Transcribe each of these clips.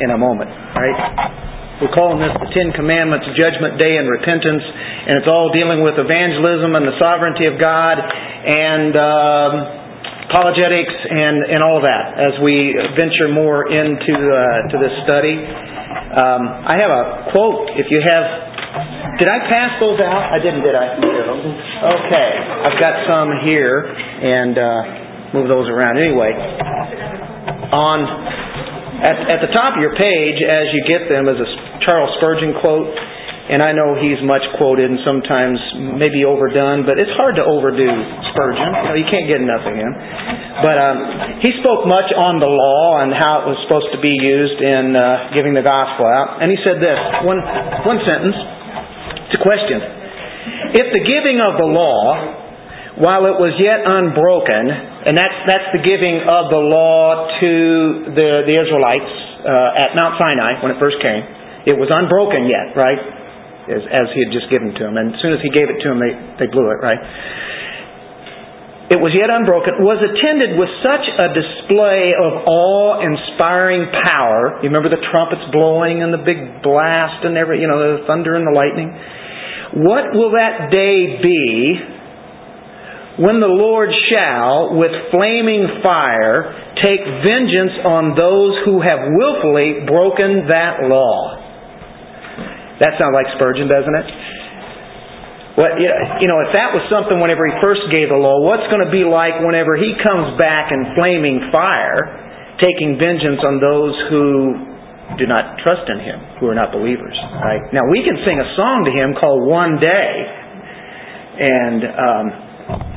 in a moment. Right? We're calling this the Ten Commandments, Judgment Day, and Repentance, and it's all dealing with evangelism and the sovereignty of God and um, apologetics and, and all of that as we venture more into uh, to this study. Um, I have a quote. If you have, did I pass those out? I didn't, did I? Okay, I've got some here and uh, move those around. Anyway, on at, at the top of your page, as you get them, is a Charles Spurgeon quote. And I know he's much quoted and sometimes maybe overdone, but it's hard to overdo Spurgeon. You, know, you can't get enough of him. But um, he spoke much on the law and how it was supposed to be used in uh, giving the gospel out. And he said this one, one sentence. It's a question. If the giving of the law while it was yet unbroken, and that's, that's the giving of the law to the, the Israelites uh, at Mount Sinai when it first came. It was unbroken yet, right? As, as he had just given to them. And as soon as he gave it to them, they, they blew it, right? It was yet unbroken, was attended with such a display of awe inspiring power. You remember the trumpets blowing and the big blast and every, you know, the thunder and the lightning? What will that day be when the Lord shall, with flaming fire, take vengeance on those who have willfully broken that law. That sounds like Spurgeon, doesn't it? Well, you know, if that was something whenever he first gave the law, what's going to be like whenever he comes back in flaming fire, taking vengeance on those who do not trust in him, who are not believers? Right? Now, we can sing a song to him called One Day, and um,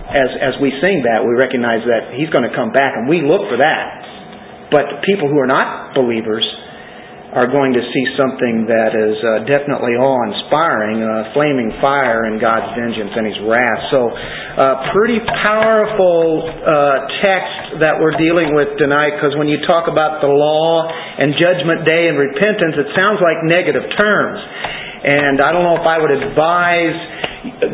as, as we sing that, we recognize that He's going to come back, and we look for that. But people who are not believers are going to see something that is uh, definitely awe-inspiring, uh, flaming fire in God's vengeance and His wrath. So, uh, pretty powerful uh, text that we're dealing with tonight, because when you talk about the law and Judgment Day and repentance, it sounds like negative terms. And I don't know if I would advise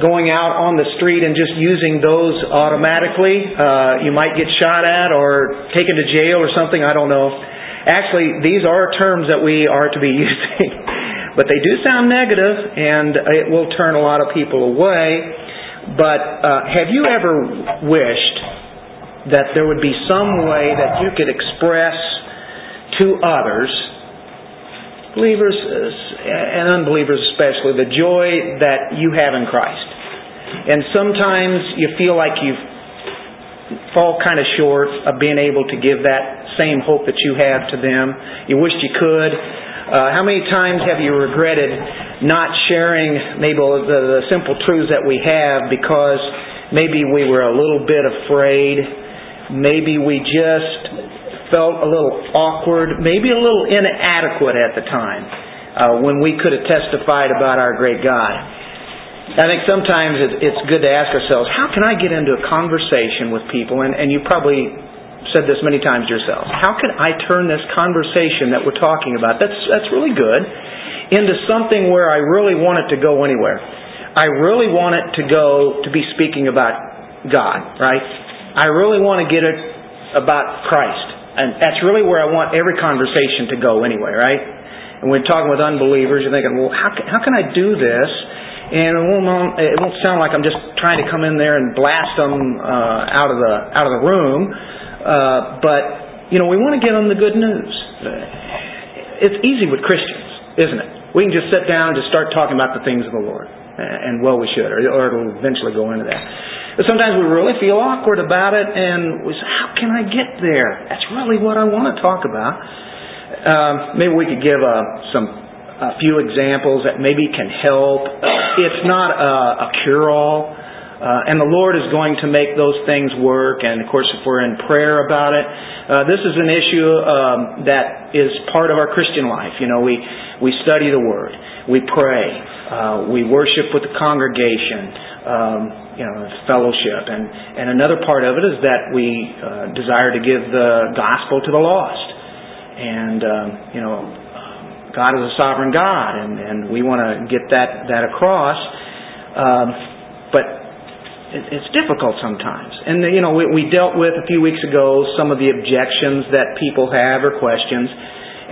going out on the street and just using those automatically. Uh, you might get shot at or taken to jail or something. I don't know. Actually, these are terms that we are to be using, but they do sound negative, and it will turn a lot of people away. But uh, have you ever wished that there would be some way that you could express to others, believers and unbelievers especially, the joy that you have in Christ. And sometimes you feel like you fall kind of short of being able to give that same hope that you have to them. You wished you could. Uh, how many times have you regretted not sharing maybe the, the simple truths that we have because maybe we were a little bit afraid, maybe we just felt a little awkward, maybe a little inadequate at the time uh, when we could have testified about our great God. I think sometimes it's good to ask ourselves, how can I get into a conversation with people? And, and you probably said this many times yourselves. How can I turn this conversation that we're talking about, that's, that's really good, into something where I really want it to go anywhere? I really want it to go to be speaking about God, right? I really want to get it about Christ. And that's really where I want every conversation to go anyway, right? And we're talking with unbelievers, you're thinking, well, how can, how can I do this? And it won't, it won't sound like I'm just trying to come in there and blast them uh, out of the out of the room. Uh, but you know, we want to give them the good news. It's easy with Christians, isn't it? We can just sit down and just start talking about the things of the Lord, and well, we should, or, or it'll eventually go into that. But sometimes we really feel awkward about it, and we say, "How can I get there?" That's really what I want to talk about. Um, maybe we could give uh, some a few examples that maybe can help. It's not a, a cure-all, uh, and the Lord is going to make those things work. And of course, if we're in prayer about it, uh, this is an issue um, that is part of our Christian life. You know, we we study the Word, we pray, uh, we worship with the congregation. Um, you know, fellowship, and and another part of it is that we uh, desire to give the gospel to the lost and um, you know, God is a sovereign God, and, and we want to get that that across. Um, but it, it's difficult sometimes, and you know, we, we dealt with a few weeks ago some of the objections that people have or questions,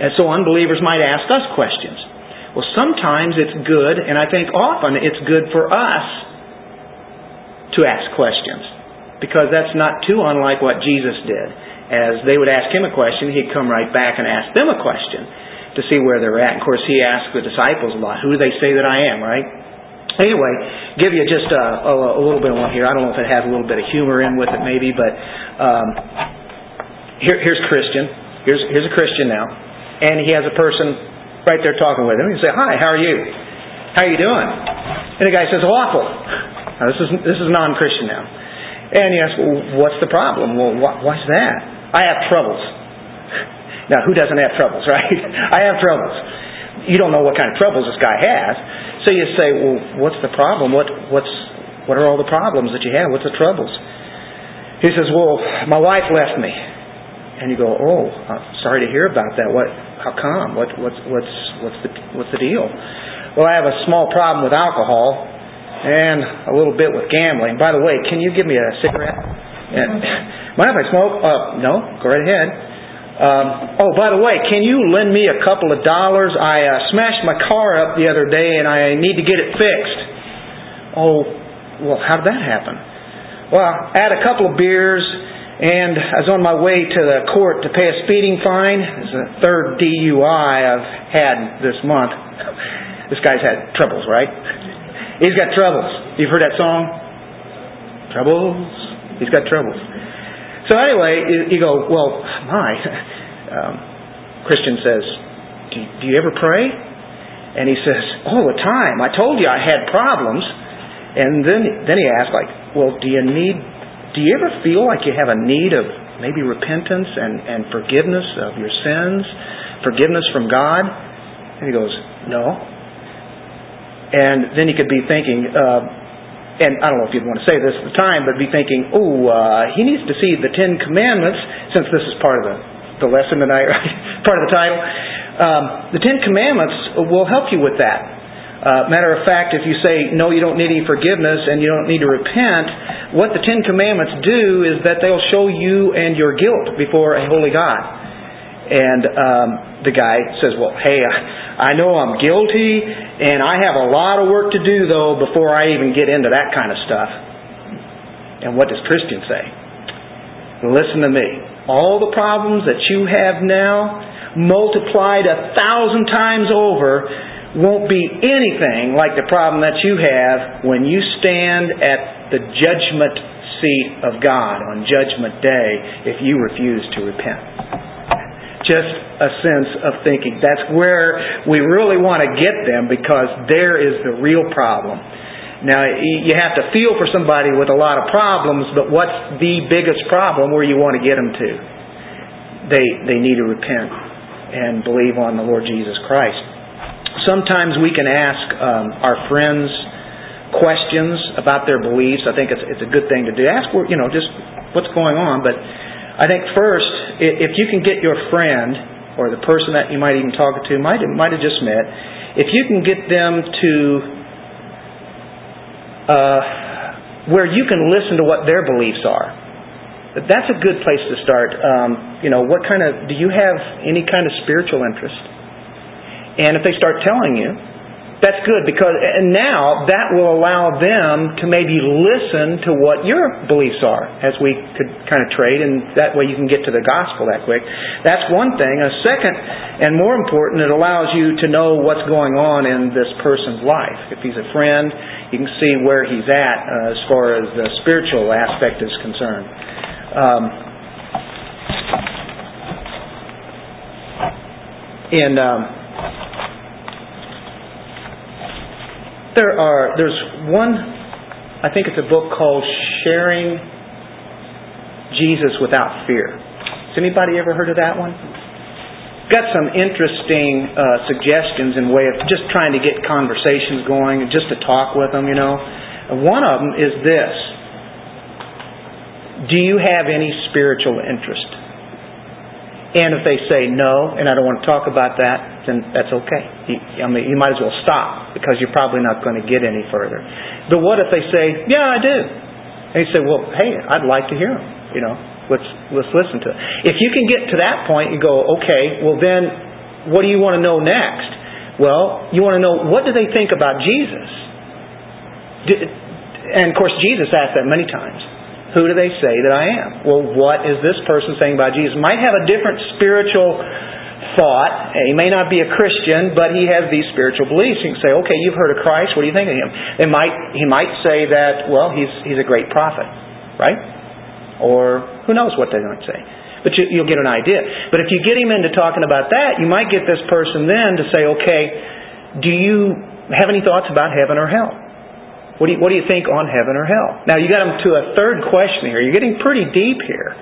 And so unbelievers might ask us questions. Well, sometimes it's good, and I think often it's good for us to ask questions because that's not too unlike what Jesus did. As they would ask him a question, he'd come right back and ask them a question to see where they're at. Of course, he asked the disciples a lot, Who do they say that I am, right? Anyway, give you just a, a, a little bit of one here. I don't know if it has a little bit of humor in with it, maybe, but um, here, here's Christian. Here's, here's a Christian now. And he has a person right there talking with him. You say, Hi, how are you? How are you doing? And the guy says, Awful. Now, this is, this is non Christian now. And he asks, Well, what's the problem? Well, wh- what's that? I have troubles. Now, who doesn't have troubles, right? I have troubles. You don't know what kind of troubles this guy has. So you say, well, what's the problem? What, what's, what are all the problems that you have? What's the troubles? He says, well, my wife left me. And you go, oh, I'm sorry to hear about that. What? How come? What, what's, what's, what's, the, what's the deal? Well, I have a small problem with alcohol and a little bit with gambling. By the way, can you give me a cigarette? And, mind if I smoke? Uh, no, go right ahead. Um, oh, by the way, can you lend me a couple of dollars? I uh, smashed my car up the other day and I need to get it fixed. Oh, well, how did that happen? Well, I had a couple of beers and I was on my way to the court to pay a speeding fine. It's the third DUI I've had this month. This guy's had troubles, right? He's got troubles. You've heard that song? Troubles. He's got troubles. So anyway, you go, well, my. Um, Christian says, do, do you ever pray? And he says, all the time. I told you I had problems. And then, then he asked, like, well, do you need, do you ever feel like you have a need of maybe repentance and, and forgiveness of your sins, forgiveness from God? And he goes, no. And then you could be thinking, uh, and I don't know if you'd want to say this at the time, but be thinking, oh, uh, he needs to see the Ten Commandments, since this is part of the, the lesson tonight, right? part of the title. Um, the Ten Commandments will help you with that. Uh, matter of fact, if you say, no, you don't need any forgiveness and you don't need to repent, what the Ten Commandments do is that they'll show you and your guilt before a holy God. And um, the guy says, well, hey, I know I'm guilty, and I have a lot of work to do, though, before I even get into that kind of stuff. And what does Christian say? Listen to me. All the problems that you have now, multiplied a thousand times over, won't be anything like the problem that you have when you stand at the judgment seat of God on Judgment Day if you refuse to repent just a sense of thinking. That's where we really want to get them because there is the real problem. Now, you have to feel for somebody with a lot of problems, but what's the biggest problem where you want to get them to? They, they need to repent and believe on the Lord Jesus Christ. Sometimes we can ask um, our friends questions about their beliefs. I think it's, it's a good thing to do. Ask, you know, just what's going on, but I think first, if you can get your friend or the person that you might even talk to, might might have just met, if you can get them to uh, where you can listen to what their beliefs are, that's a good place to start. Um, you know, what kind of do you have any kind of spiritual interest? And if they start telling you, that's good because and now that will allow them to maybe listen to what your beliefs are as we could kind of trade and that way you can get to the gospel that quick. That's one thing. A second and more important, it allows you to know what's going on in this person's life. If he's a friend, you can see where he's at uh, as far as the spiritual aspect is concerned. Um, um, there are there's one I think it's a book called Sharing Jesus Without Fear. Has anybody ever heard of that one? Got some interesting uh, suggestions in way of just trying to get conversations going, and just to talk with them, you know. One of them is this: Do you have any spiritual interest? And if they say no, and I don't want to talk about that, then that's okay. You, I mean, you might as well stop because you're probably not going to get any further. But what if they say, "Yeah, I do," and you say, "Well, hey, I'd like to hear them." You know, let's let's listen to it. If you can get to that point, you go, "Okay, well then, what do you want to know next? Well, you want to know what do they think about Jesus? And of course, Jesus asked that many times. Who do they say that I am? Well, what is this person saying about Jesus? Might have a different spiritual thought. He may not be a Christian, but he has these spiritual beliefs. You can say, okay, you've heard of Christ. What do you think of him? They might, he might say that, well, he's, he's a great prophet, right? Or who knows what going to say. But you, you'll get an idea. But if you get him into talking about that, you might get this person then to say, okay, do you have any thoughts about heaven or hell? What do you, what do you think on heaven or hell? Now you got them to a third question here. You're getting pretty deep here.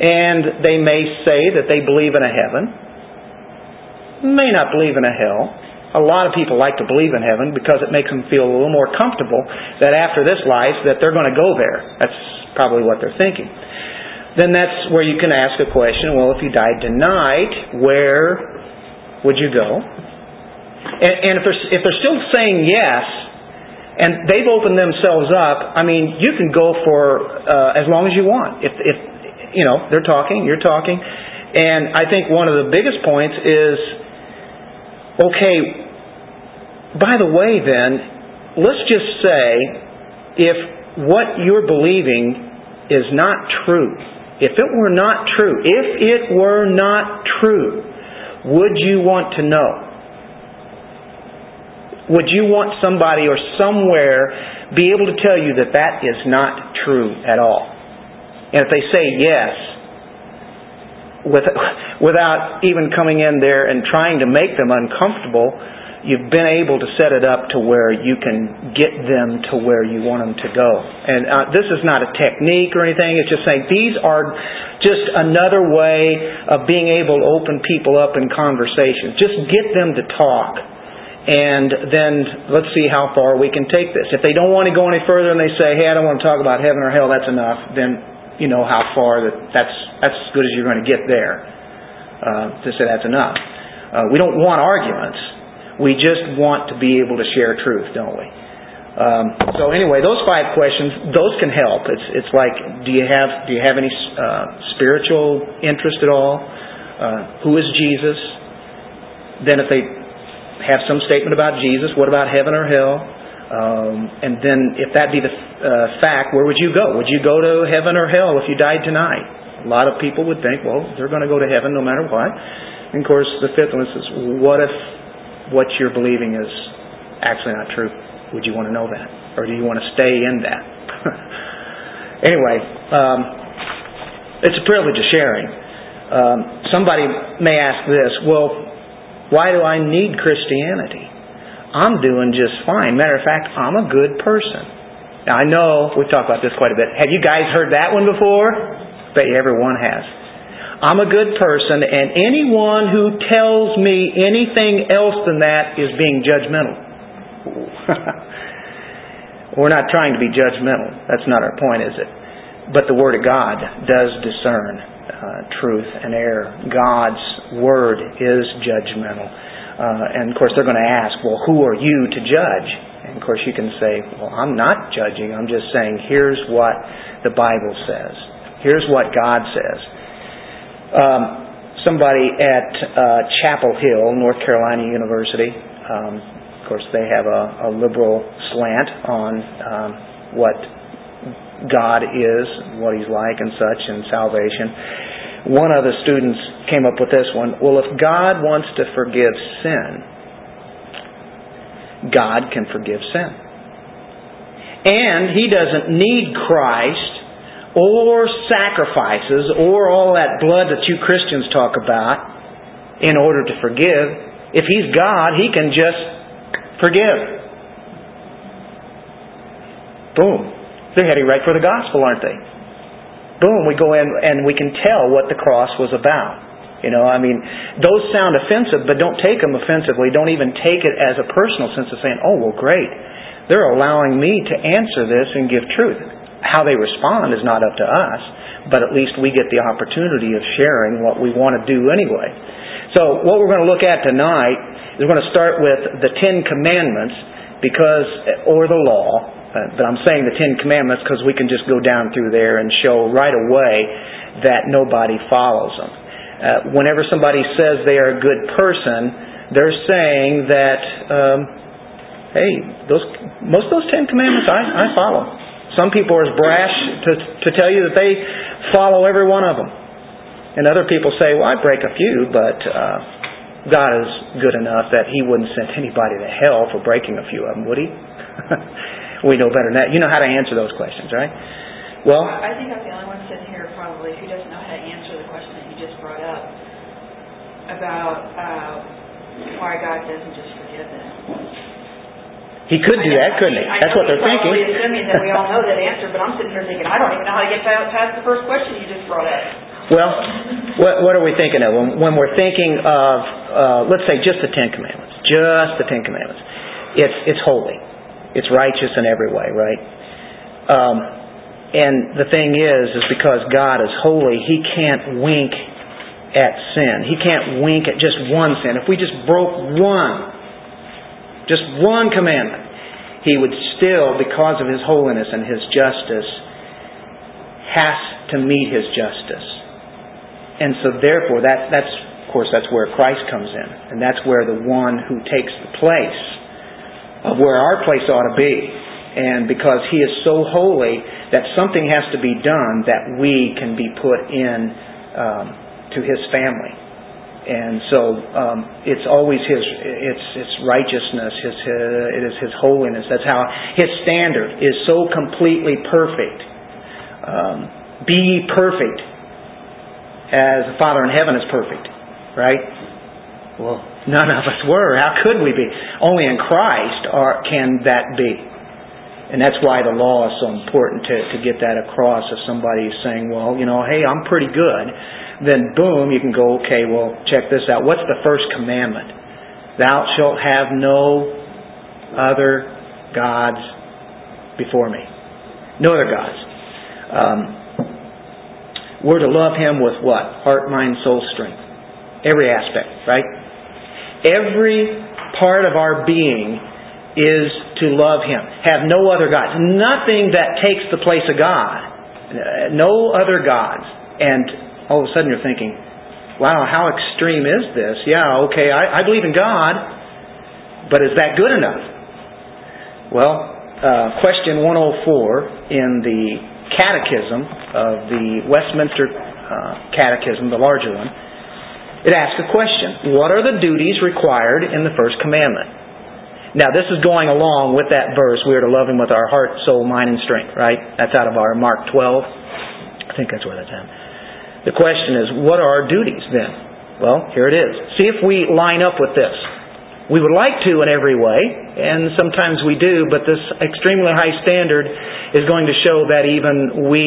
And they may say that they believe in a heaven, may not believe in a hell. A lot of people like to believe in heaven because it makes them feel a little more comfortable that after this life that they're going to go there. That's probably what they're thinking. Then that's where you can ask a question, well, if you died tonight, where would you go? And, and if, they're, if they're still saying yes, and they've opened themselves up. I mean, you can go for uh, as long as you want. If, if you know they're talking, you're talking, and I think one of the biggest points is, okay. By the way, then, let's just say if what you're believing is not true, if it were not true, if it were not true, would you want to know? Would you want somebody or somewhere be able to tell you that that is not true at all? And if they say yes, with, without even coming in there and trying to make them uncomfortable, you've been able to set it up to where you can get them to where you want them to go. And uh, this is not a technique or anything. It's just saying these are just another way of being able to open people up in conversation. Just get them to talk and then let's see how far we can take this. If they don't want to go any further and they say, "Hey, I don't want to talk about heaven or hell," that's enough. Then you know how far that that's that's as good as you're going to get there. Uh, to say that's enough. Uh, we don't want arguments. We just want to be able to share truth, don't we? Um, so anyway, those five questions, those can help. It's it's like, do you have do you have any uh, spiritual interest at all? Uh, who is Jesus? Then if they have some statement about Jesus. What about heaven or hell? Um, and then, if that be the uh, fact, where would you go? Would you go to heaven or hell if you died tonight? A lot of people would think, well, they're going to go to heaven no matter what. And of course, the fifth one says, what if what you're believing is actually not true? Would you want to know that? Or do you want to stay in that? anyway, um, it's a privilege of sharing. Um, somebody may ask this, well, why do I need Christianity? I'm doing just fine. Matter of fact, I'm a good person. Now, I know we've talked about this quite a bit. Have you guys heard that one before? Bet everyone has. I'm a good person, and anyone who tells me anything else than that is being judgmental. We're not trying to be judgmental. That's not our point, is it? But the Word of God does discern uh, truth and error. God's word is judgmental. Uh, and of course, they're going to ask, well, who are you to judge? And of course, you can say, well, I'm not judging. I'm just saying, here's what the Bible says. Here's what God says. Um, somebody at uh, Chapel Hill, North Carolina University, um, of course, they have a, a liberal slant on um, what God is, what He's like, and such, and salvation. One of the students came up with this one. Well, if God wants to forgive sin, God can forgive sin. And He doesn't need Christ or sacrifices or all that blood that you Christians talk about in order to forgive. If He's God, He can just forgive. Boom. They're heading right for the gospel, aren't they? Boom, we go in and we can tell what the cross was about. You know, I mean, those sound offensive, but don't take them offensively. Don't even take it as a personal sense of saying, oh, well, great. They're allowing me to answer this and give truth. How they respond is not up to us, but at least we get the opportunity of sharing what we want to do anyway. So, what we're going to look at tonight is we're going to start with the Ten Commandments because, or the law, uh, but I'm saying the Ten Commandments because we can just go down through there and show right away that nobody follows them. Uh, whenever somebody says they are a good person, they're saying that, um, hey, those most of those Ten Commandments I, I follow. Some people are as brash to, to tell you that they follow every one of them. And other people say, well, I break a few, but uh, God is good enough that He wouldn't send anybody to hell for breaking a few of them, would He? we know better than that. You know how to answer those questions, right? Well, I think I'm the only one sitting here probably who doesn't know how to answer the question that you just brought up about uh, why God doesn't just forgive them. He could do that, couldn't he? That's what they're thinking. Probably assuming that we all know that answer, but I'm sitting here thinking I don't even know how to get past the first question you just brought up. Well, what, what are we thinking of when, when we're thinking of, uh, let's say, just the Ten Commandments? Just the Ten Commandments. It's it's holy. It's righteous in every way, right? Um, and the thing is, is because God is holy, He can't wink at sin. He can't wink at just one sin. If we just broke one, just one commandment, He would still, because of His holiness and His justice, has to meet His justice. And so therefore, that, that's, of course, that's where Christ comes in. And that's where the one who takes the place of where our place ought to be. And because He is so holy that something has to be done that we can be put in um, to His family. And so um, it's always His, it's, it's righteousness, his, uh, it is His holiness. That's how His standard is so completely perfect. Um, be perfect as the Father in heaven is perfect, right? Well, None of us were. How could we be? Only in Christ are, can that be. And that's why the law is so important to, to get that across. If somebody is saying, well, you know, hey, I'm pretty good, then boom, you can go, okay, well, check this out. What's the first commandment? Thou shalt have no other gods before me. No other gods. Um, we're to love Him with what? Heart, mind, soul, strength. Every aspect, right? Every part of our being is to love Him. Have no other gods. Nothing that takes the place of God. No other gods. And all of a sudden you're thinking, wow, how extreme is this? Yeah, okay, I, I believe in God, but is that good enough? Well, uh, question 104 in the Catechism of the Westminster uh, Catechism, the larger one, it asks a question. What are the duties required in the first commandment? Now, this is going along with that verse. We are to love Him with our heart, soul, mind, and strength, right? That's out of our Mark 12. I think that's where that's at. The question is, what are our duties then? Well, here it is. See if we line up with this. We would like to in every way, and sometimes we do, but this extremely high standard is going to show that even we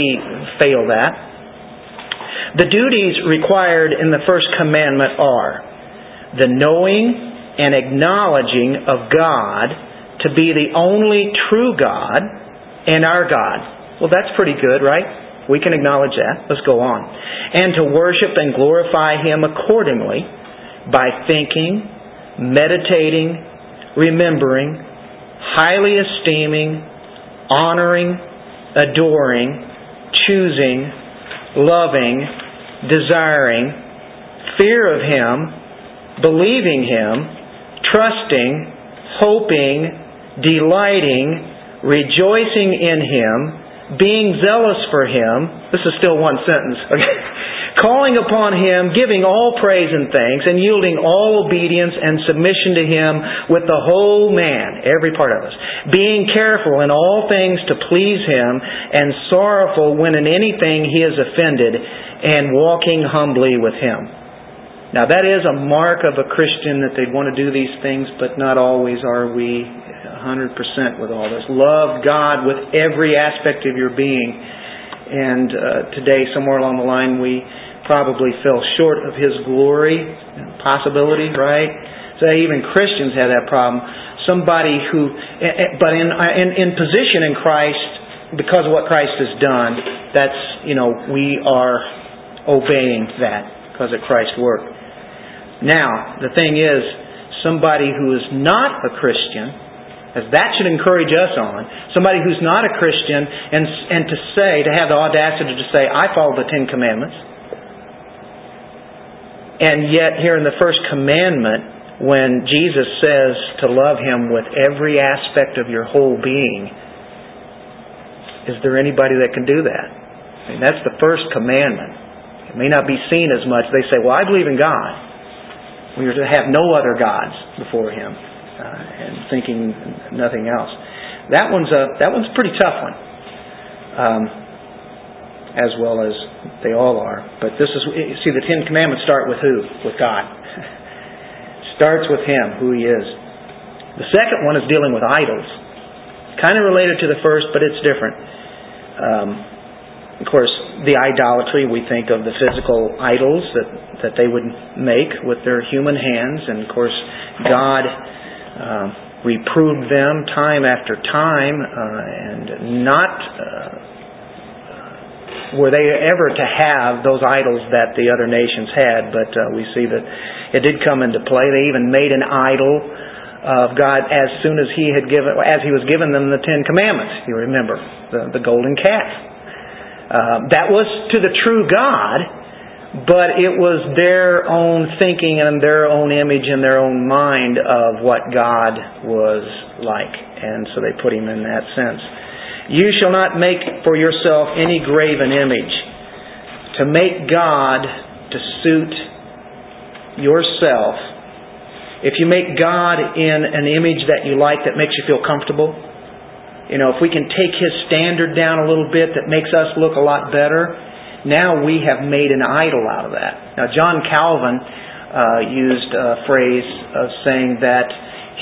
fail that. The duties required in the first commandment are the knowing and acknowledging of God to be the only true God and our God. Well, that's pretty good, right? We can acknowledge that. Let's go on. And to worship and glorify Him accordingly by thinking, meditating, remembering, highly esteeming, honoring, adoring, choosing, loving, desiring, fear of Him, believing Him, trusting, hoping, delighting, rejoicing in Him, being zealous for Him. This is still one sentence. Okay? calling upon Him, giving all praise and thanks, and yielding all obedience and submission to Him with the whole man, every part of us, being careful in all things to please Him, and sorrowful when in anything He is offended, and walking humbly with Him. Now that is a mark of a Christian that they want to do these things, but not always are we 100% with all this. Love God with every aspect of your being. And uh, today, somewhere along the line, we probably fell short of His glory, and possibility, right? So even Christians have that problem. Somebody who, eh, eh, but in, uh, in, in position in Christ, because of what Christ has done, that's, you know, we are obeying that because of Christ's work. Now, the thing is, somebody who is not a Christian, as that should encourage us on, somebody who's not a Christian, and, and to say, to have the audacity to say, I follow the Ten Commandments, And yet, here in the first commandment, when Jesus says to love Him with every aspect of your whole being, is there anybody that can do that? I mean, that's the first commandment. It may not be seen as much. They say, well, I believe in God. We are to have no other gods before Him and thinking nothing else. That one's a that one's a pretty tough one, um, as well as they all are. But this is see the Ten Commandments start with who? With God. Starts with Him, who He is. The second one is dealing with idols. Kind of related to the first, but it's different. Um, of course, the idolatry, we think of the physical idols that, that they would make with their human hands. And of course, God uh, reproved them time after time, uh, and not uh, were they ever to have those idols that the other nations had, but uh, we see that it did come into play. They even made an idol of God as soon as he had given, as he was given them the Ten Commandments. You remember the, the golden calf. Uh, that was to the true God, but it was their own thinking and their own image and their own mind of what God was like. And so they put him in that sense. You shall not make for yourself any graven image. To make God to suit yourself. If you make God in an image that you like that makes you feel comfortable, you know, if we can take His standard down a little bit that makes us look a lot better, now we have made an idol out of that. Now, John Calvin uh, used a phrase of saying that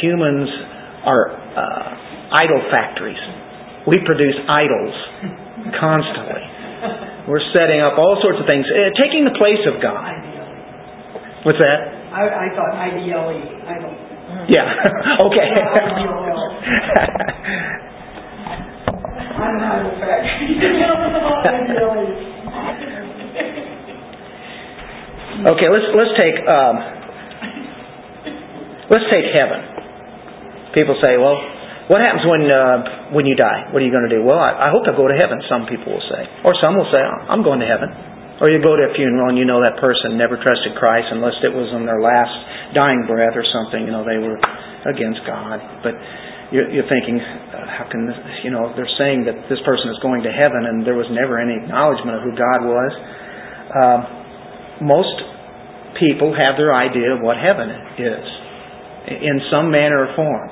humans are uh, idol factories. We produce idols constantly. We're setting up all sorts of things, uh, taking the place of God. What's that? I, I thought. Idol. Yeah. okay. I'm an idol factory. Okay, let's let's take um, let's take heaven. People say, "Well, what happens when uh, when you die? What are you going to do?" Well, I, I hope I go to heaven. Some people will say, or some will say, "I'm going to heaven." Or you go to a funeral and you know that person never trusted Christ unless it was on their last dying breath or something. You know they were against God, but you're, thinking, uh, how can this, you know they're saying that this person is going to heaven and there was never any acknowledgement of who God was. Um, most people have their idea of what heaven is in some manner or form.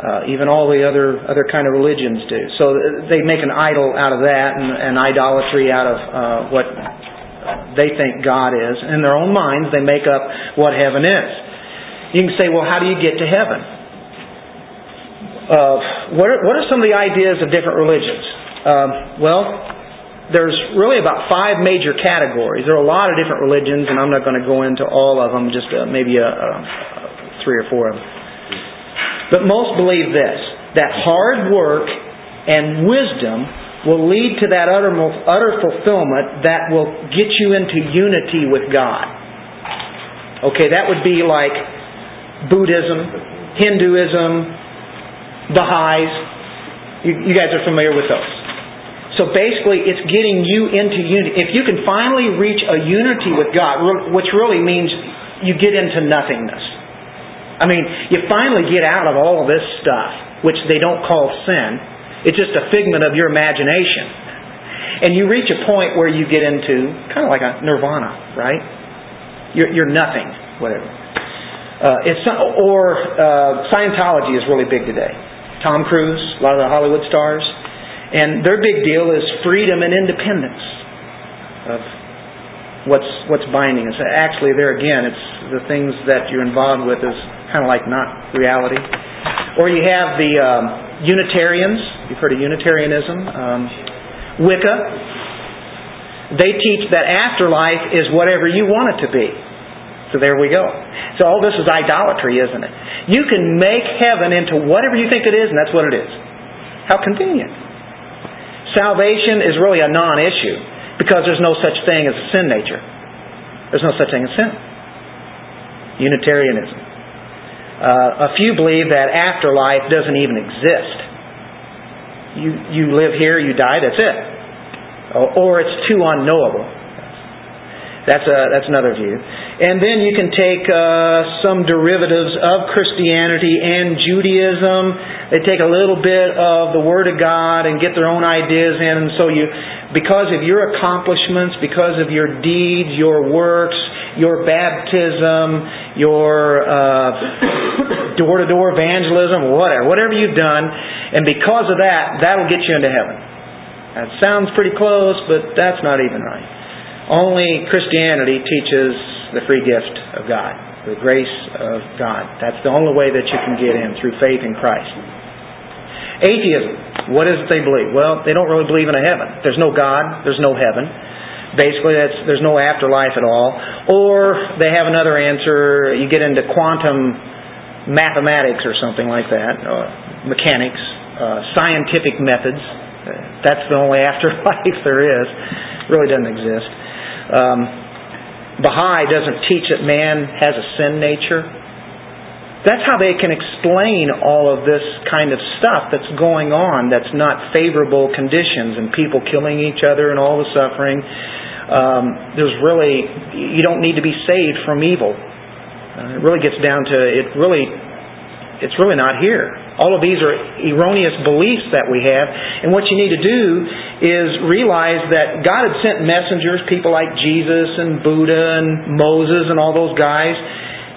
Uh, even all the other other kind of religions do. So they make an idol out of that, and an idolatry out of uh, what they think God is. In their own minds, they make up what heaven is. You can say, well, how do you get to heaven? Uh, what, are, what are some of the ideas of different religions? Um, well, there's really about five major categories. There are a lot of different religions, and I'm not going to go into all of them, just uh, maybe a, a, three or four of them. But most believe this that hard work and wisdom will lead to that utter, utter fulfillment that will get you into unity with God. Okay, that would be like Buddhism, Hinduism, Baha'is. You, you guys are familiar with those. So basically, it's getting you into unity. If you can finally reach a unity with God, which really means you get into nothingness. I mean, you finally get out of all this stuff, which they don't call sin. It's just a figment of your imagination. And you reach a point where you get into kind of like a nirvana, right? You're, you're nothing, whatever. Uh, it's or uh, Scientology is really big today. Tom Cruise, a lot of the Hollywood stars, and their big deal is freedom and independence of what's what's binding us. Actually, there again, it's the things that you're involved with is kind of like not reality. Or you have the um, Unitarians. You've heard of Unitarianism. Um, Wicca. They teach that afterlife is whatever you want it to be. So there we go. So all this is idolatry, isn't it? You can make heaven into whatever you think it is, and that's what it is. How convenient. Salvation is really a non issue because there's no such thing as a sin nature. There's no such thing as sin. Unitarianism. Uh, a few believe that afterlife doesn't even exist. You, you live here, you die, that's it. Or, or it's too unknowable. That's, a, that's another view. And then you can take uh, some derivatives of Christianity and Judaism. They take a little bit of the Word of God and get their own ideas in. And so you, because of your accomplishments, because of your deeds, your works, your baptism, your uh, door-to-door evangelism, whatever, whatever you've done, and because of that, that'll get you into heaven. That sounds pretty close, but that's not even right. Only Christianity teaches the free gift of God, the grace of God. That's the only way that you can get in through faith in Christ. Atheism. What is it they believe? Well, they don't really believe in a heaven. There's no God. There's no heaven. Basically, there's no afterlife at all. Or they have another answer. You get into quantum mathematics or something like that, uh, mechanics, uh, scientific methods. That's the only afterlife there is. really doesn't exist. Um, Baha'i doesn't teach that man has a sin nature. That's how they can explain all of this kind of stuff that's going on that's not favorable conditions and people killing each other and all the suffering. Um, there's really, you don't need to be saved from evil. Uh, it really gets down to, it really, it's really not here. All of these are erroneous beliefs that we have. And what you need to do is realize that God had sent messengers, people like Jesus and Buddha and Moses and all those guys,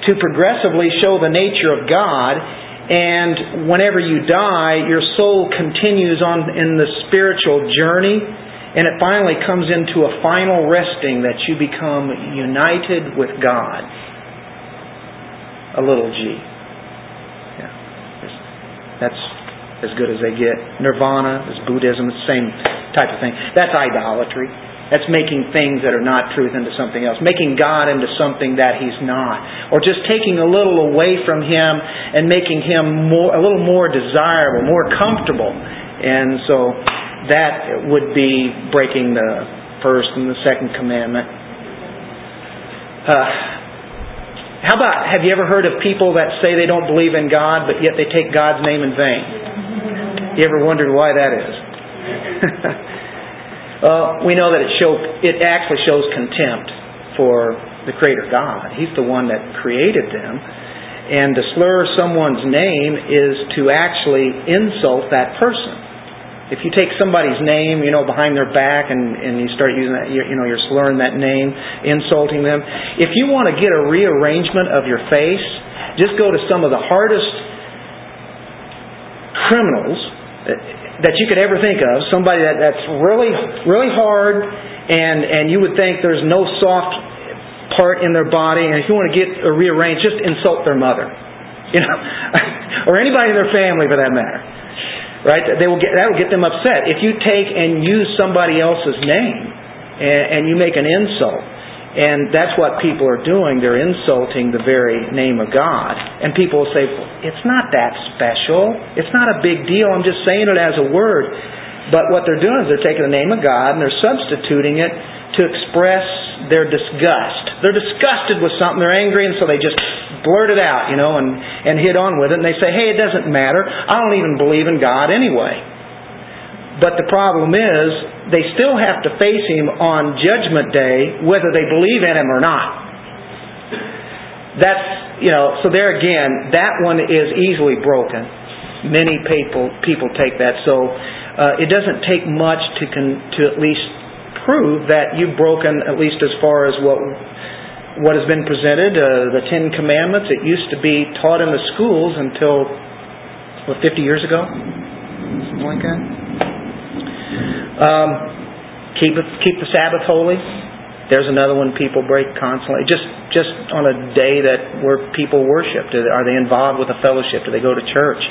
to progressively show the nature of God. And whenever you die, your soul continues on in the spiritual journey. And it finally comes into a final resting that you become united with God. A little g. Yeah. That's as good as they get. Nirvana is Buddhism, it's the same type of thing. That's idolatry. That's making things that are not truth into something else. Making God into something that He's not. Or just taking a little away from Him and making Him more, a little more desirable, more comfortable. And so that would be breaking the first and the second commandment. Uh, how about, have you ever heard of people that say they don't believe in God, but yet they take God's name in vain? You ever wondered why that is? well, we know that it show it actually shows contempt for the Creator God. He's the one that created them. And to slur someone's name is to actually insult that person. If you take somebody's name, you know, behind their back and, and you start using that, you know, you're slurring that name, insulting them. If you want to get a rearrangement of your face, just go to some of the hardest criminals that you could ever think of, somebody that, that's really, really hard, and, and you would think there's no soft part in their body, and if you want to get rearranged, just insult their mother. You know, or anybody in their family for that matter right? They will get, that will get them upset. If you take and use somebody else's name and, and you make an insult, and that's what people are doing. They're insulting the very name of God. And people will say, it's not that special. It's not a big deal. I'm just saying it as a word. But what they're doing is they're taking the name of God and they're substituting it to express their disgust. They're disgusted with something, they're angry, and so they just blurt it out, you know, and, and hit on with it. And they say, hey, it doesn't matter. I don't even believe in God anyway. But the problem is, they still have to face Him on Judgment Day, whether they believe in Him or not. That's, you know, so there again, that one is easily broken. Many people people take that. So uh, it doesn't take much to con, to at least prove that you've broken at least as far as what what has been presented, uh, the Ten Commandments. It used to be taught in the schools until what 50 years ago, something like that. Um, keep it, keep the Sabbath holy. There's another one people break constantly. Just just on a day that where people worship. do, Are they involved with a fellowship? Do they go to church?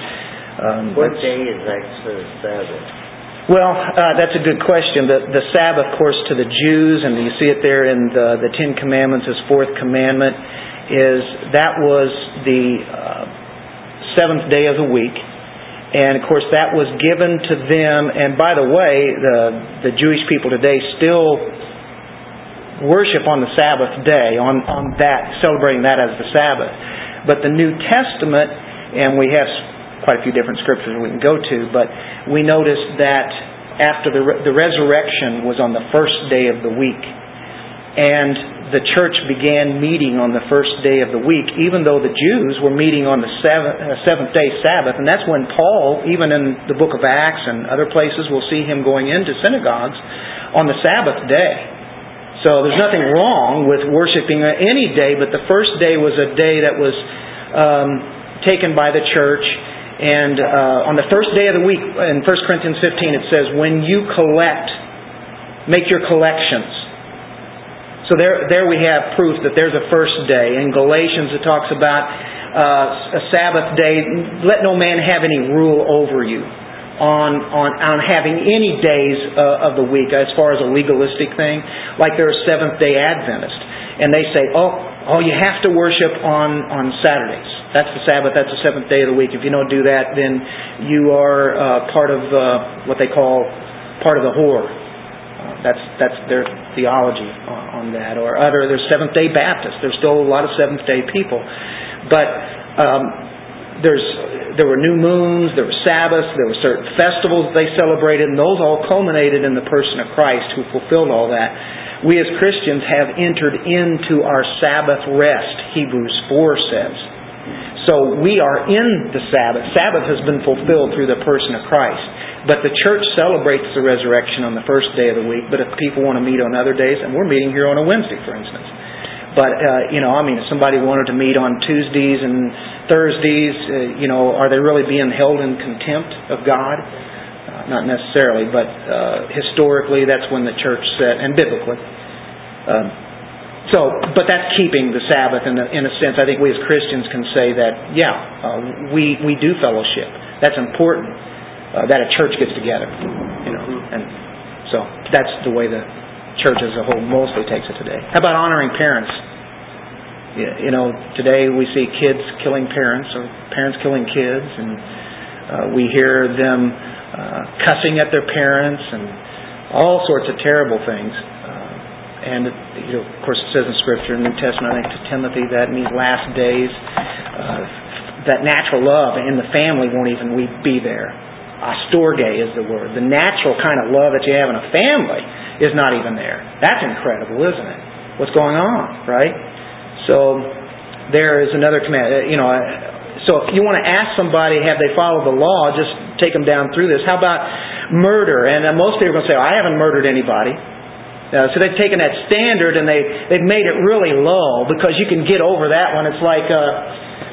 Um, what day is actually Sabbath? Well, uh, that's a good question. The, the Sabbath, of course, to the Jews, and you see it there in the, the Ten Commandments as fourth commandment, is that was the uh, seventh day of the week. And of course, that was given to them. And by the way, the, the Jewish people today still worship on the Sabbath day, on, on that, celebrating that as the Sabbath. But the New Testament, and we have quite a few different scriptures we can go to, but we notice that after the, the resurrection was on the first day of the week. And the church began meeting on the first day of the week, even though the Jews were meeting on the seventh, uh, seventh day Sabbath. And that's when Paul, even in the book of Acts and other places, we'll see him going into synagogues on the Sabbath day. So there's nothing wrong with worshiping any day, but the first day was a day that was um, taken by the church. And uh, on the first day of the week, in 1 Corinthians 15, it says, when you collect, make your collections. So there, there we have proof that there's a first day. In Galatians, it talks about uh, a Sabbath day. Let no man have any rule over you on, on, on having any days uh, of the week as far as a legalistic thing, like they're a Seventh day Adventist. And they say, oh, oh, you have to worship on, on Saturdays. That's the Sabbath, that's the seventh day of the week. If you don't do that, then you are uh, part of uh, what they call part of the whore. That's, that's their theology on, that. Or other, there's Seventh day Baptists. There's still a lot of Seventh day people. But um, there's, there were new moons, there were Sabbaths, there were certain festivals they celebrated, and those all culminated in the person of Christ who fulfilled all that. We as Christians have entered into our Sabbath rest, Hebrews 4 says. So we are in the Sabbath. Sabbath has been fulfilled through the person of Christ. But the church celebrates the resurrection on the first day of the week. But if people want to meet on other days, and we're meeting here on a Wednesday, for instance. But uh, you know, I mean, if somebody wanted to meet on Tuesdays and Thursdays, uh, you know, are they really being held in contempt of God? Uh, not necessarily, but uh, historically, that's when the church set, and biblically. Um, so, but that's keeping the Sabbath in a, in a sense. I think we as Christians can say that, yeah, uh, we we do fellowship. That's important uh, that a church gets together. You know, and so that's the way the church as a whole mostly takes it today. How about honoring parents? You know, today we see kids killing parents or parents killing kids, and uh, we hear them uh, cussing at their parents and all sorts of terrible things. Uh, and you know, of course, it says in Scripture, in the New Testament, I think to Timothy, that in these last days, uh, that natural love in the family won't even we be there Astorge is the word. The natural kind of love that you have in a family is not even there. That's incredible, isn't it? What's going on, right? So there is another command. Uh, you know, uh, so if you want to ask somebody, have they followed the law? Just take them down through this. How about murder? And uh, most people are going to say, oh, I haven't murdered anybody. Uh, so they've taken that standard and they they've made it really low because you can get over that one. It's like uh,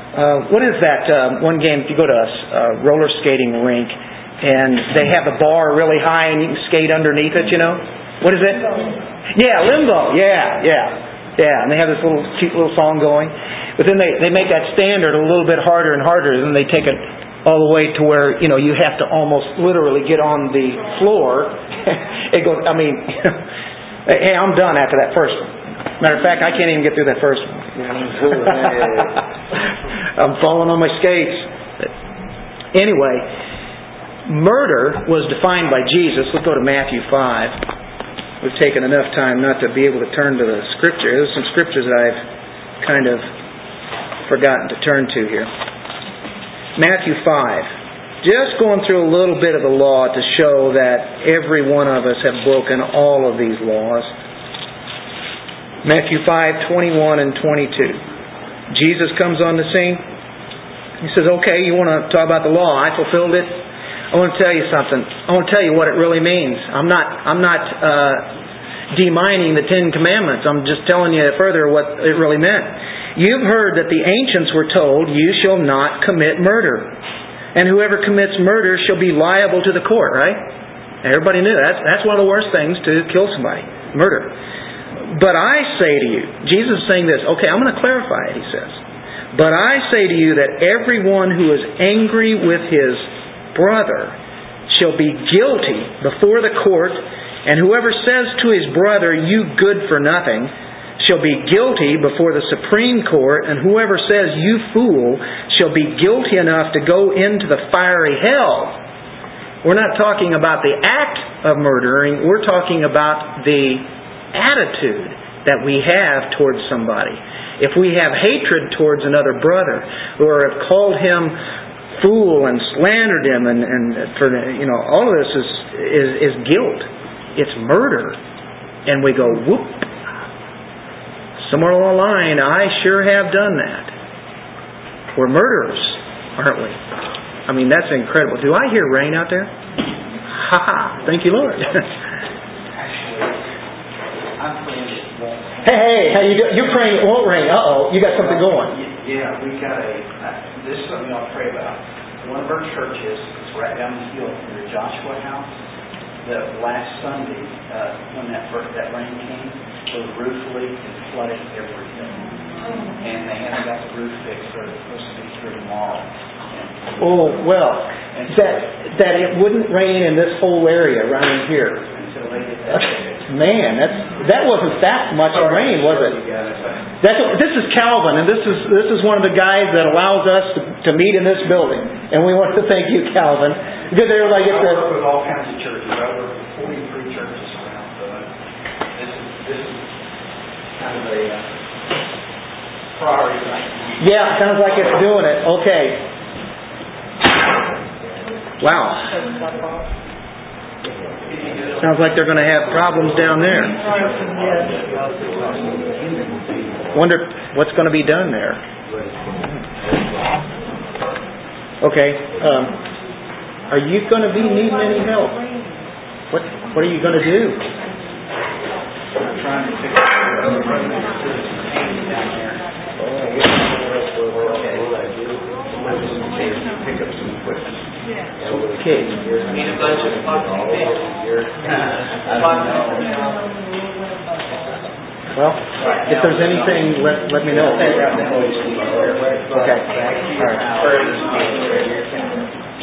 uh, what is that uh, one game? If you go to a uh, roller skating rink and they have the bar really high and you can skate underneath it, you know? What is it? Yeah, limbo. Yeah, yeah. Yeah, and they have this little cute little song going. But then they, they make that standard a little bit harder and harder, and then they take it all the way to where, you know, you have to almost literally get on the floor. it goes, I mean, hey, I'm done after that first one. Matter of fact, I can't even get through that first one. I'm falling on my skates. Anyway, Murder was defined by Jesus. Let's go to Matthew 5. We've taken enough time not to be able to turn to the scripture. There's some scriptures that I've kind of forgotten to turn to here. Matthew 5. Just going through a little bit of the law to show that every one of us have broken all of these laws. Matthew 5, 21 and 22. Jesus comes on the scene. He says, okay, you want to talk about the law? I fulfilled it. I want to tell you something. I want to tell you what it really means. I'm not. I'm not uh, demining the Ten Commandments. I'm just telling you further what it really meant. You've heard that the ancients were told, "You shall not commit murder," and whoever commits murder shall be liable to the court. Right? Everybody knew that. That's one of the worst things to kill somebody. Murder. But I say to you, Jesus is saying this. Okay, I'm going to clarify it. He says. But I say to you that everyone who is angry with his brother shall be guilty before the court, and whoever says to his brother, You good for nothing, shall be guilty before the Supreme Court, and whoever says, You fool, shall be guilty enough to go into the fiery hell. We're not talking about the act of murdering, we're talking about the attitude that we have towards somebody. If we have hatred towards another brother, or have called him fool and slandered him and, and for you know all of this is, is is guilt it's murder and we go whoop Somewhere along the line, I sure have done that. We're murderers, aren't we? I mean, that's incredible. Do I hear rain out there? Ha ha! Thank you, Lord. I'm praying it won't. hey, hey, how you doing? You're praying it won't rain. Uh oh, you got something going. Yeah, we got a, this is something I'll pray about. One of our churches, it's right down the hill from your Joshua house, the last Sunday, uh, when that first, that rain came, the roof leaked and flooded everything. And they haven't got the roof fixed, they're supposed to be through tomorrow. And Oh well, that that it wouldn't rain in this whole area right in here. Until they get that. Man, that's that wasn't that much rain, was it? You guys, That's this is Calvin, and this is this is one of the guys that allows us to, to meet in this building, and we want to thank you, Calvin, because everybody I gets work with all kinds of churches. I work with forty-three churches around, so this is, this is kind of a uh, priority right now. Yeah, sounds like it's doing it. Okay. Wow. Sounds like they're going to have problems down there. Wonder what's going to be done there. Okay. Um, are you going to be needing any help? What What are you going to do? I'm trying to fix the president down there. Pick up some equipment. Okay. Need a budget, possibly. I don't know. Well, if there's anything, let let me know. Okay. All right.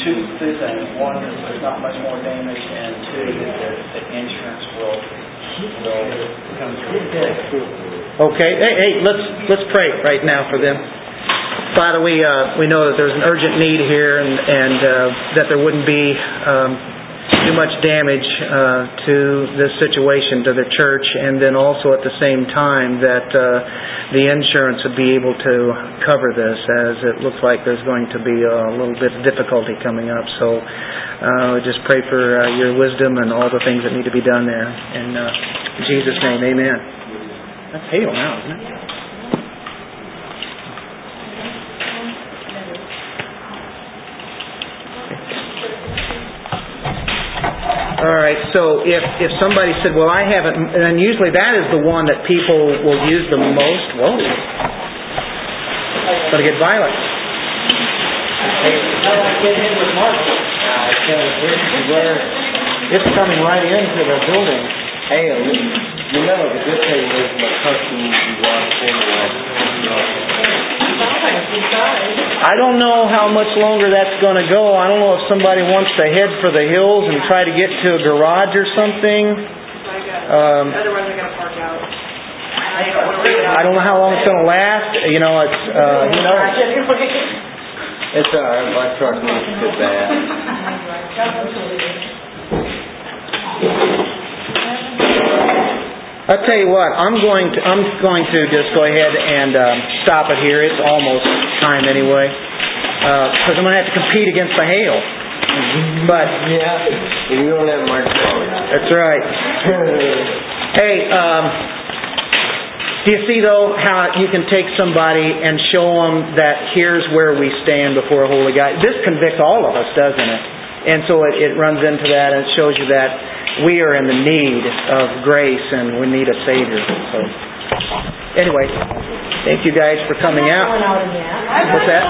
Two, two things. One, is there's not much more damage, and two, that the the insurance will, will come through. Okay, hey, hey, let's, let's pray right now for them. Father, we, uh, we know that there's an urgent need here and, and, uh, that there wouldn't be, um, too much damage, uh, to this situation, to the church, and then also at the same time that, uh, the insurance would be able to cover this as it looks like there's going to be a little bit of difficulty coming up. So, uh, just pray for, uh, your wisdom and all the things that need to be done there. Uh, in Jesus' name, amen. That's hail now, isn't it? All right. So if if somebody said, "Well, I haven't," and usually that is the one that people will use the most. Whoa, to get violent. It's coming right into the building. Hey, you know, the good thing is my customers want to I don't know how much longer that's going to go. I don't know if somebody wants to head for the hills and try to get to a garage or something. Um, Otherwise, I gotta park out. I don't know how long it's going to last. You know, it's uh, who knows. It's all right, my truck needs to bad. I'll tell you what. I'm going to I'm going to just go ahead and um, stop it here. It's almost time anyway, because I'm going to have to compete against the hail. But Yeah, you don't have truck. that's right. Hey, um, do you see though how you can take somebody and show them that here's where we stand before a holy God? This convicts all of us, doesn't it? And so it, it runs into that and it shows you that we are in the need of grace and we need a Savior. So, anyway, thank you guys for coming out. What's that?